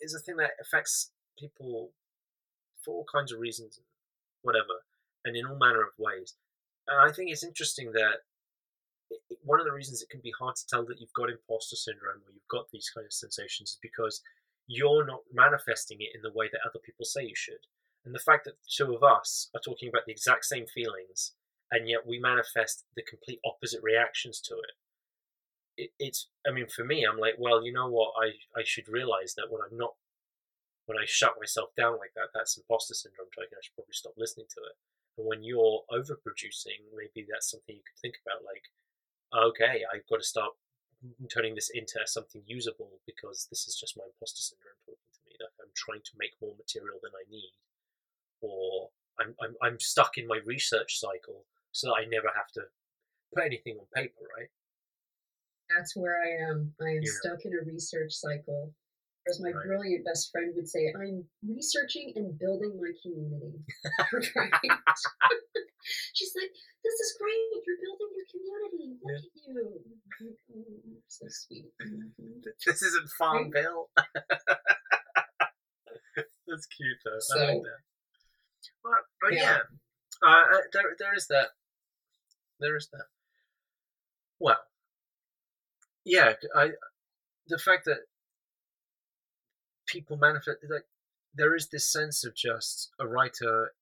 is a thing that affects people for all kinds of reasons, whatever, and in all manner of ways. And I think it's interesting that one of the reasons it can be hard to tell that you've got imposter syndrome or you've got these kind of sensations is because you're not manifesting it in the way that other people say you should. And the fact that two of us are talking about the exact same feelings and yet we manifest the complete opposite reactions to it. it it's, I mean, for me, I'm like, well, you know what? I, I should realize that when I'm not, when I shut myself down like that, that's imposter syndrome talking. I should probably stop listening to it. And when you're overproducing, maybe that's something you could think about like, okay, I've got to start turning this into something usable because this is just my imposter syndrome talking to me. That I'm trying to make more material than I need, or I'm, I'm, I'm stuck in my research cycle so that I never have to put anything on paper, right? That's where I am. I am Yeah. stuck in a research cycle. As my Right. brilliant best friend would say, I'm researching and building my community. She's like, This is great. You're building your community. Look at you. "Oh, so sweet. Mhm." This isn't Farmville. That's cute though. I like So- that. But, but yeah, Yeah. Uh, uh, there there is that. There is that. Well, yeah, I the fact that people manifest like there is this sense of just a writer,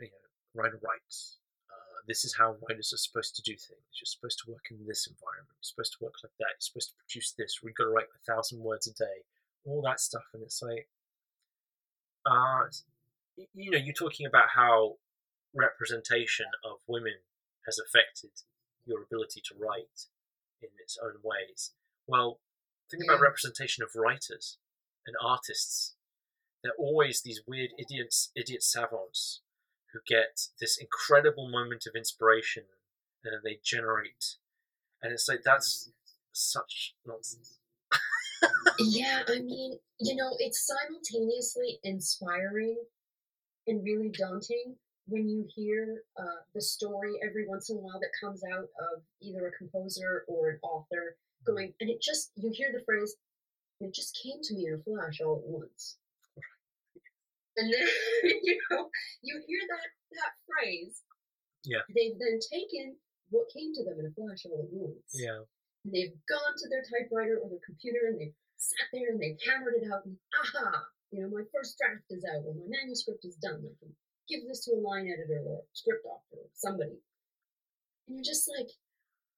you know, writer writes. Uh, this is how writers are supposed to do things. You're supposed to work in this environment. You're supposed to work like that. You're supposed to produce this. We've got to write a thousand words a day. All that stuff, and it's like, uh, you know, you're talking about how representation of women has affected your ability to write in its own ways. Well, think about representation of writers and artists. They're always these weird idiots, idiot savants who get this incredible moment of inspiration and then they generate. And it's like that's such nonsense. Yeah, I mean, you know, it's simultaneously inspiring and really daunting when you hear uh, the story every once in a while that comes out of either a composer or an author going, and it just, you hear the phrase, it just came to me in a flash all at once. And then, you know, you hear that, that phrase. Yeah. They've then taken what came to them in a flash all at once Yeah. and they've gone to their typewriter or their computer and they've sat there and they've hammered it out and aha, you know, my first draft is out or my manuscript is done. I can give this to a line editor or a script doctor or somebody. And you're just like,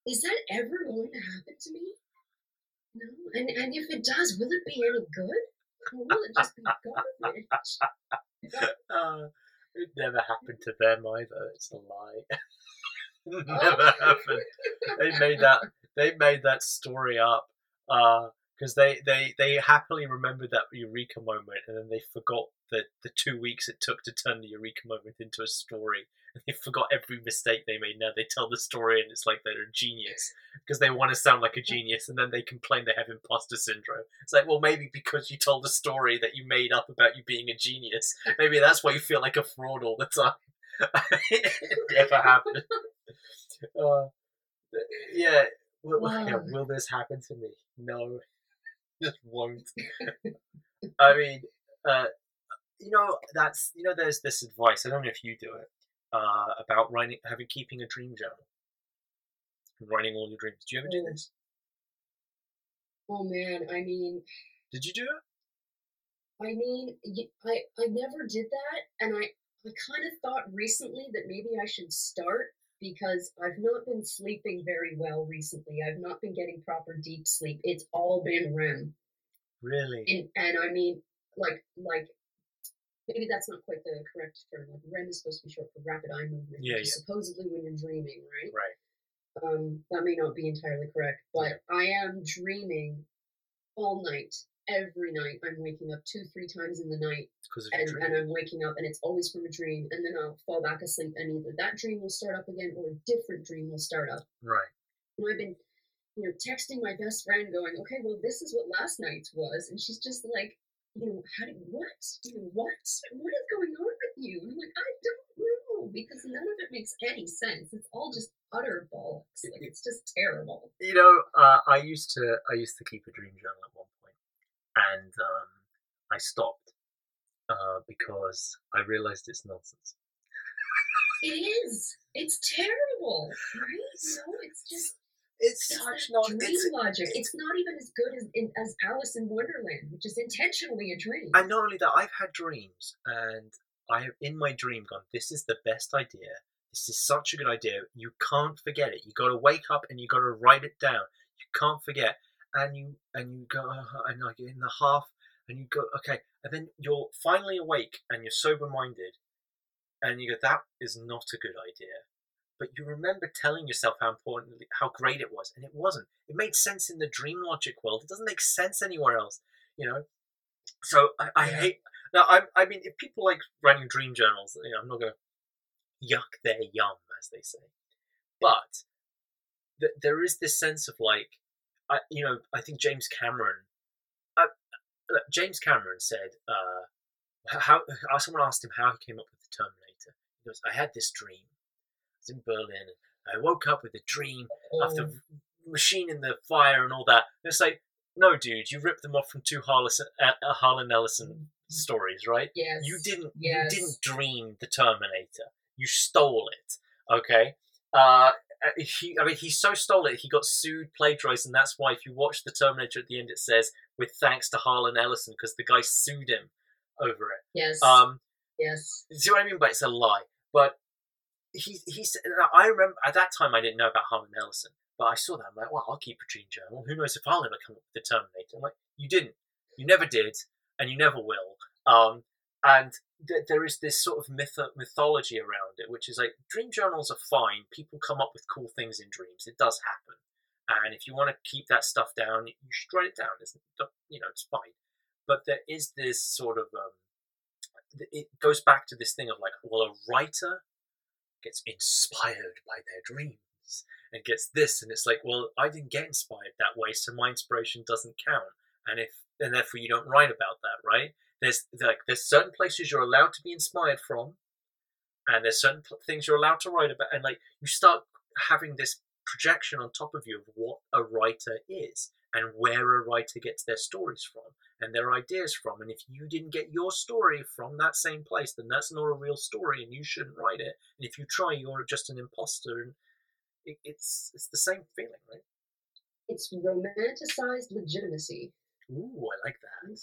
is that ever going to happen to me? No. And and if it does, will it be any good? Or will it just be garbage? Uh, it never happened to them either. It's a lie. Oh. never happened. They made that. They made that story up because they, they they happily remembered that eureka moment, and then they forgot the the two weeks it took to turn the eureka moment into a story. They forgot every mistake they made. Now they tell the story, and it's like they're a genius because they want to sound like a genius, and then they complain they have imposter syndrome. It's like, well, maybe because you told a story that you made up about you being a genius, maybe that's why you feel like a fraud all the time. it never happened. Uh, yeah, will, yeah, will this happen to me? No, just won't. I mean, uh, you know, that's you know, there's this advice. I don't know if you do it uh, about writing, having keeping a dream journal, writing all your dreams. Do you ever do this? Oh man, I mean, Did you do it? I mean, I I never did that, and I I kind of thought recently that maybe I should start because I've not been sleeping very well recently. I've not been getting proper deep sleep. It's all been REM, Really? and and I mean, like like maybe that's not quite the correct term. Like REM is supposed to be short for rapid eye movement, Yeah, is supposedly when you're dreaming, right? Right. Um, that may not be entirely correct, but I am dreaming all night every night I'm waking up two, three times in the night, and, and. I'm waking up, and it's always from a dream, and then I'll fall back asleep, and either that dream will start up again, or a different dream will start up. Right. And I've been, you know, texting my best friend, going, "Okay, well, this is what last night's was," and she's just like, "You know, how did what? You know, what? What is going on with you?" And I'm like, "I don't know," because none of it makes any sense. It's all just utter bollocks. Like it's just terrible. You know, uh, I used to I used to keep a dream journal at one point, and um, I stopped uh, because I realized it's nonsense. It is. It's terrible, right? No, it's just It's it's such not. dream It's logic. It's not even as good as in, as Alice in Wonderland, which is intentionally a dream. and not only that, I've had dreams, and I have in my dream gone, "This is the best idea. This is such a good idea. You can't forget it. You got to wake up and you got to write it down. You can't forget." And you and you go, "Uh-huh," and I get in the half, and you go, "Okay," and then you're finally awake and you're sober minded, and you go, "That is not a good idea." But you remember telling yourself how important, how great it was, and it wasn't. It made sense in the dream logic world. It doesn't make sense anywhere else, you know. So I, I hate. Now I, I mean, if people like writing dream journals, you know, I'm not going to yuck their yum, as they say. But th- there is this sense of like, I, you know, I think James Cameron. Uh, look, James Cameron said, uh, how uh, someone asked him how he came up with the Terminator. He goes, "I had this dream. I was in Berlin, and I woke up with a dream of the machine in the fire and all that." And it's like, no, dude, you ripped them off from two Harlan, uh, Harlan Ellison stories, right? yes. You didn't. Yes. You didn't dream the Terminator. You stole it. Okay. Uh, he. I mean, he so stole it. He got sued, plagiarized, and that's why if you watch the Terminator at the end, it says with thanks to Harlan Ellison because the guy sued him over it. Yes. Um, yes. see what I mean? But it's a lie. But he he said. I remember at that time I didn't know about Harlan Ellison, but I saw that. I'm like, well, I'll keep a dream journal. Who knows if I'll ever come up with the Terminator? I'm like, you didn't. You never did, and you never will. Um, and th- there is this sort of myth- mythology around it, which is like dream journals are fine. People come up with cool things in dreams. It does happen, and if you want to keep that stuff down, you should write it down. It's you know it's fine, but there is this sort of um, it goes back to this thing of like, well, a writer gets inspired by their dreams and gets this, and it's like, well, I didn't get inspired that way, so my inspiration doesn't count, and if and therefore you don't write about that, right? There's like there's certain places you're allowed to be inspired from, and there's certain pl- things you're allowed to write about, and like you start having this projection on top of you of what a writer is and where a writer gets their stories from and their ideas from. And if you didn't get your story from that same place, then that's not a real story, and you shouldn't write it. And if you try, you're just an imposter, and it, it's it's the same feeling, right? It's romanticized legitimacy. Ooh, I like that.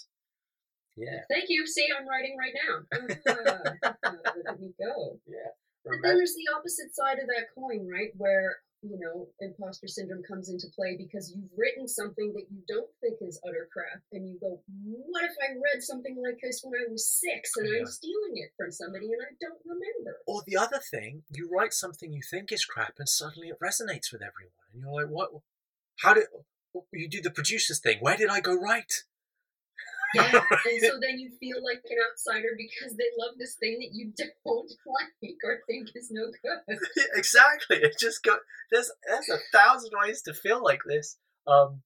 Yeah, Thank you. See, I'm writing right now. Ah, Look at me go. yeah. But then there's the opposite side of that coin, right? Where, you know, imposter syndrome comes into play because you've written something that you don't think is utter crap. And you go, what if I read something like this when I was six and Yeah. I'm stealing it from somebody and I don't remember? Or the other thing, you write something you think is crap, and suddenly it resonates with everyone, and you're like, "What? How did you do the producer's thing? Where did I go right?" Yeah. and so then you feel like an outsider because they love this thing that you don't like or think is no good. exactly. It just go. There's there's a thousand ways to feel like this. Um,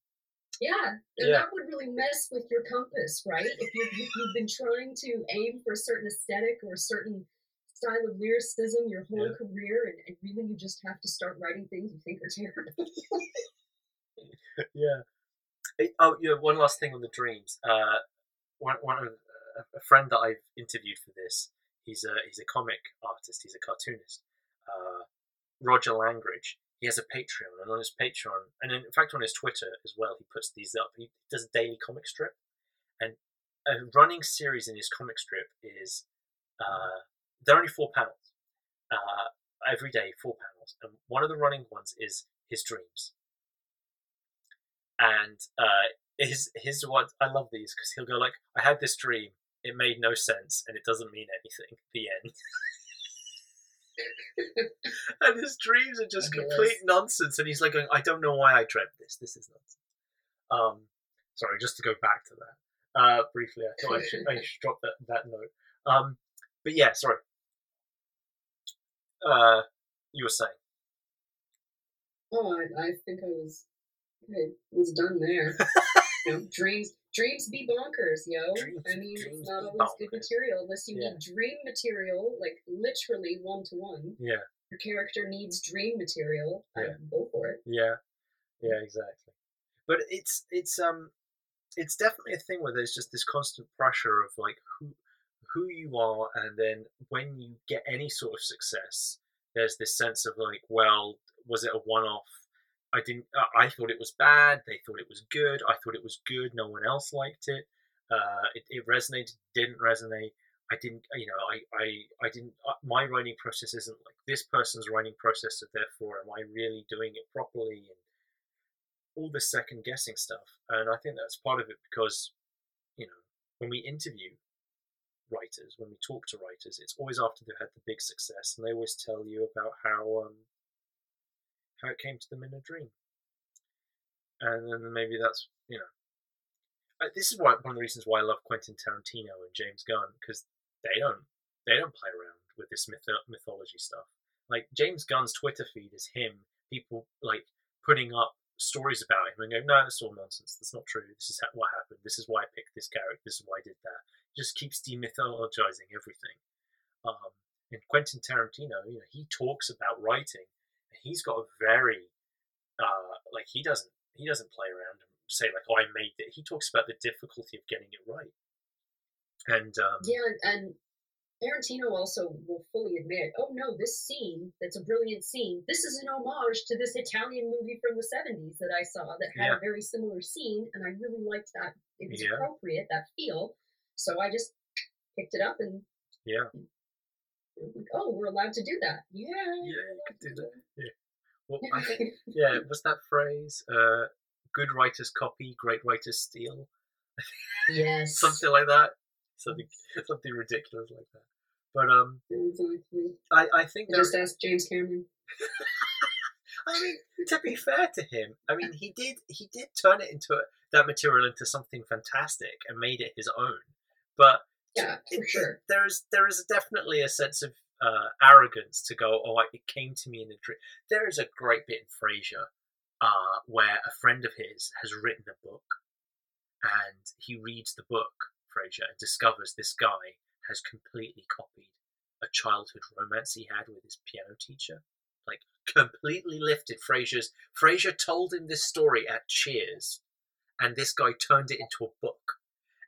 Yeah, and Yeah. that would really mess with your compass, right? If, you, if you've been trying to aim for a certain aesthetic or a certain style of lyricism your whole Yeah. career, and, and really you just have to start writing things you think are terrible. Yeah. Oh, yeah. One last thing on the dreams. Uh, one one uh, a friend that I've interviewed for this. He's a he's a comic artist. He's a cartoonist. Uh, Roger Langridge. He has a Patreon, and on his Patreon, and in fact on his Twitter as well, he puts these up. He does a daily comic strip, and a running series in his comic strip is uh, they're only four panels. Uh, every day, four panels, and one of the running ones is his dreams and uh, his his what I love these because he'll go like, I had this dream, it made no sense, and it doesn't mean anything. The end. and his dreams are just complete nonsense, and he's like going, I don't know why I dreamt this. This is nonsense. Um, sorry, just to go back to that. uh, briefly. I thought I should, I should drop that, that note. Um, but yeah, sorry. Uh, you were saying. Oh, I, I think I was I was done there. you know, dreams dreams be bonkers, yo. Dreams- I mean, it's not always good material unless you Yeah. need dream material, like literally one to one. Yeah, Your character needs dream material. Yeah. Go for it. yeah, yeah, exactly. But it's it's um it's definitely a thing where there's just this constant pressure of like who who you are, and then when you get any sort of success, there's this sense of like, well, was it a one-off? I didn't. uh, I thought it was bad. They thought it was good. I thought it was good. No one else liked it. Uh, it, it resonated. Didn't resonate. I didn't. You know, I, I, I didn't. Uh, my writing process isn't like this person's writing process. So therefore, am I really doing it properly? And all this second guessing stuff. And I think that's part of it because, you know, when we interview writers, when we talk to writers, it's always after they've had the big success, and they always tell you about how um, how it came to them in a dream. And then maybe that's you know, this is why one of the reasons why I love Quentin Tarantino and James Gunn because they don't they don't play around with this myth- mythology stuff. Like James Gunn's Twitter feed is him, people like putting up stories about him and going, no, that's all nonsense. That's not true. This is ha- what happened. This is why I picked this character. This is why I did that. Just keeps demythologizing everything. Um, and Quentin Tarantino, you know, he talks about writing, he's got a very, uh, like he doesn't he doesn't play around and say like, oh, I made it. He talks about the difficulty of getting it right. And um, Yeah, and Tarantino also will fully admit, oh no, this scene, that's a brilliant scene. This is an homage to this Italian movie from the 70s that I saw that had Yeah. a very similar scene, and I really liked that. It was Yeah. appropriate, that feel. So I just picked it up and, yeah, oh, we're allowed to do that. Yeah. yeah, you could do that. Yeah. Well, I think yeah, was that phrase? Uh, good writers copy, great writers steal. yes. Something like that. Something something ridiculous like that. But um, Exactly. I I think there, Just ask James Cameron. I mean, to be fair to him, I mean, he did he did turn it into that material into something fantastic and made it his own. But Yeah, for it- sure. there is there is definitely a sense of uh, arrogance to go. Oh, it came to me in a dream. There is a great bit in Frasier uh, where a friend of his has written a book, and he reads the book Frasier and discovers this guy has completely copied a childhood romance he had with his piano teacher. Like completely lifted Frasier's. Frasier told him this story at Cheers, and this guy turned it into a book.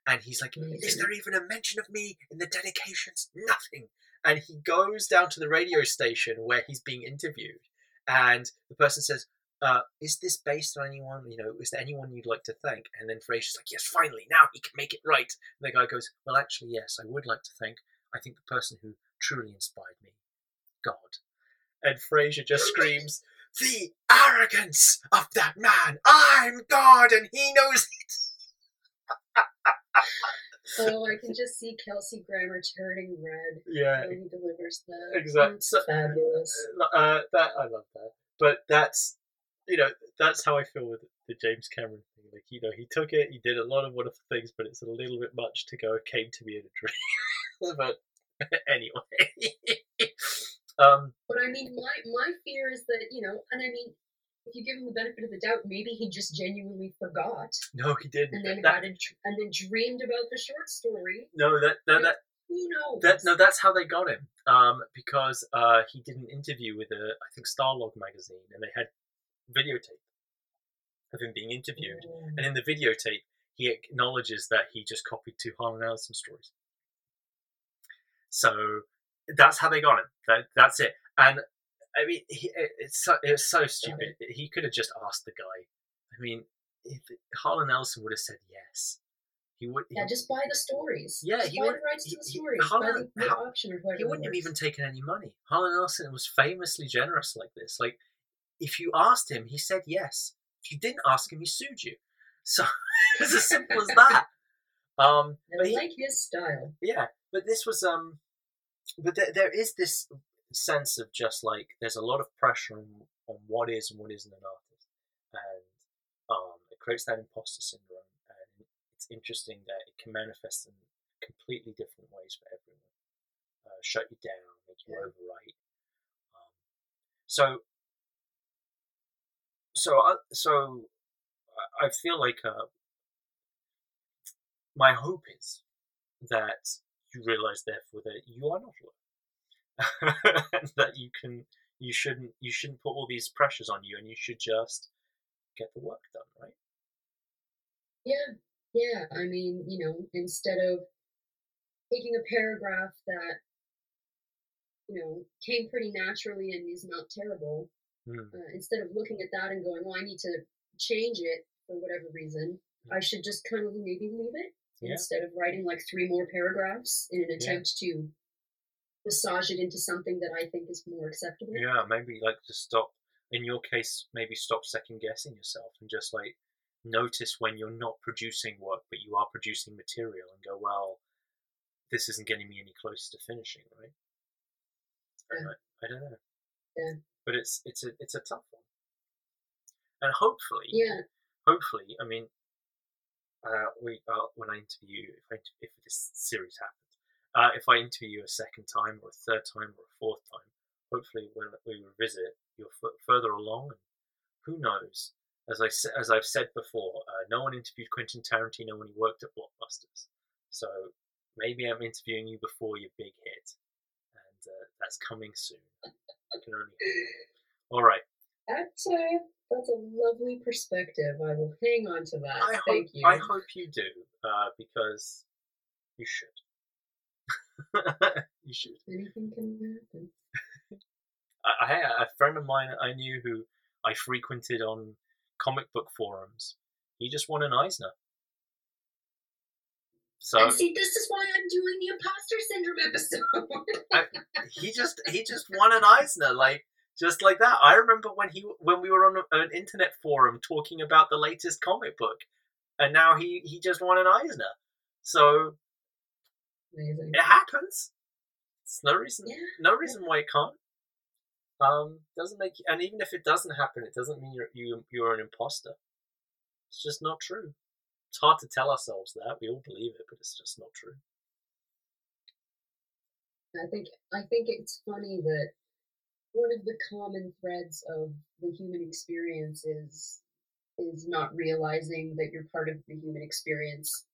And he's like, "Is there even a mention of me in the dedications? Nothing." And he goes down to the radio station where he's being interviewed, and the person says, uh, "Is this based on anyone? You know, is there anyone you'd like to thank?" And then Frasier's like, "Yes, finally, now he can make it right." And the guy goes, "Well, actually, yes, I would like to thank. I think the person who truly inspired me, God." And Frasier just screams, "The arrogance of that man! I'm God, and he knows it." Oh, I can just see Kelsey Grammer turning red Yeah, when he delivers that. Exact- It's so- fabulous. uh, that I love that. But that's you know that's how I feel with the James Cameron thing. Like you know he took it, he did a lot of wonderful things, but it's a little bit much to go. Came to me in a dream. but anyway, um, But I mean, my my fear is that you know, and I mean, if you give him the benefit of the doubt, maybe he just genuinely forgot no, he didn't. and then that, a, and then dreamed about the short story. no, that that, that Who knows? That, no, that's how they got him. Um, because uh, he did an interview with a, I think Starlog magazine, and they had videotape of him being interviewed. And in the videotape, he acknowledges that he just copied two Harlan Ellison stories. So that's how they got him. That that's it. And I mean, he, it's so, it was so stupid. He could have just asked the guy. I mean, if Harlan Ellison would have said yes. He would. Yeah, just buy the stories. Yeah, just he would- the rights to he- the he- stories. long- the, the how- auction or he wouldn't have even taken any money. Harlan Ellison was famously generous like this. Like, if you asked him, he said yes. If you didn't ask him, he sued you. So it's as simple as that. Um, I but he- like his style. yeah, but this was um, but there, there is this sense of just like there's a lot of pressure on, on what is and what isn't an artist, and um, it creates that imposter syndrome, and it's interesting that it can manifest in completely different ways for everyone. Uh, shut you down, make you Yeah. overwrite. Um, so, so, uh, so, I- I feel like uh, my hope is that you realize, therefore, that you are not alone, that you can, you shouldn't, you shouldn't put all these pressures on you, and you should just get the work done, right? Yeah, yeah. I mean, you know, instead of taking a paragraph that, you know, came pretty naturally and is not terrible, Mm. uh, instead of looking at that and going, well, I need to change it for whatever reason, I should just kind of maybe leave it Yeah. instead of writing like three more paragraphs in an attempt to massage it into something that I think is more acceptable. Yeah, maybe like to stop. In your case, maybe stop second guessing yourself and just like notice when you're not producing work, but you are producing material, and go, well, this isn't getting me any closer to finishing, right? Yeah. I, I don't know. Yeah. But it's it's a it's a tough one, and hopefully, Yeah, hopefully, I mean, uh, we uh, when I interview, if I, if this series happens, uh, if I interview you a second time or a third time or a fourth time, hopefully when we revisit, you're f- further along. And who knows? As I as I've said before, uh, no one interviewed Quentin Tarantino when he worked at Blockbusters, so maybe I'm interviewing you before your big hit, and uh, that's coming soon. I can only. All right. that's a that's a lovely perspective. I will hang on to that. I hope Thank you. I hope you do, uh, because you should. you should. Anything can happen. I, I had a friend of mine I knew who I frequented on comic book forums. He just won an Eisner. So and see, this is why I'm doing the imposter syndrome episode. he just he just won an Eisner, like just like that. I remember when he when we were on an internet forum talking about the latest comic book, and now he he just won an Eisner. So Amazing. it happens. It's no reason Yeah. no reason why it can't. Um, doesn't make and even if it doesn't happen, it doesn't mean you're you you're an imposter. It's just not true. It's hard to tell ourselves that we all believe it, but it's just not true. I think I think it's funny that one of the common threads of the human experience is is not realizing that you're part of the human experience.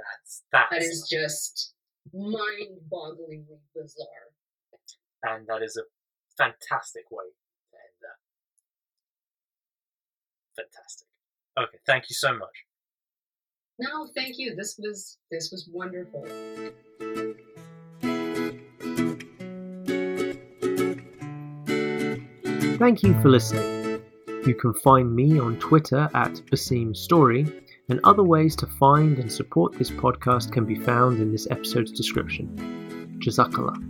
That's that's That is just mind-bogglingly bizarre. and that is a fantastic way to end that. Fantastic. Okay, thank you so much. No, thank you. This was this was wonderful. Thank you for listening. You can find me on Twitter at Bassim Story, and other ways to find and support this podcast can be found in this episode's description. Jazakallah.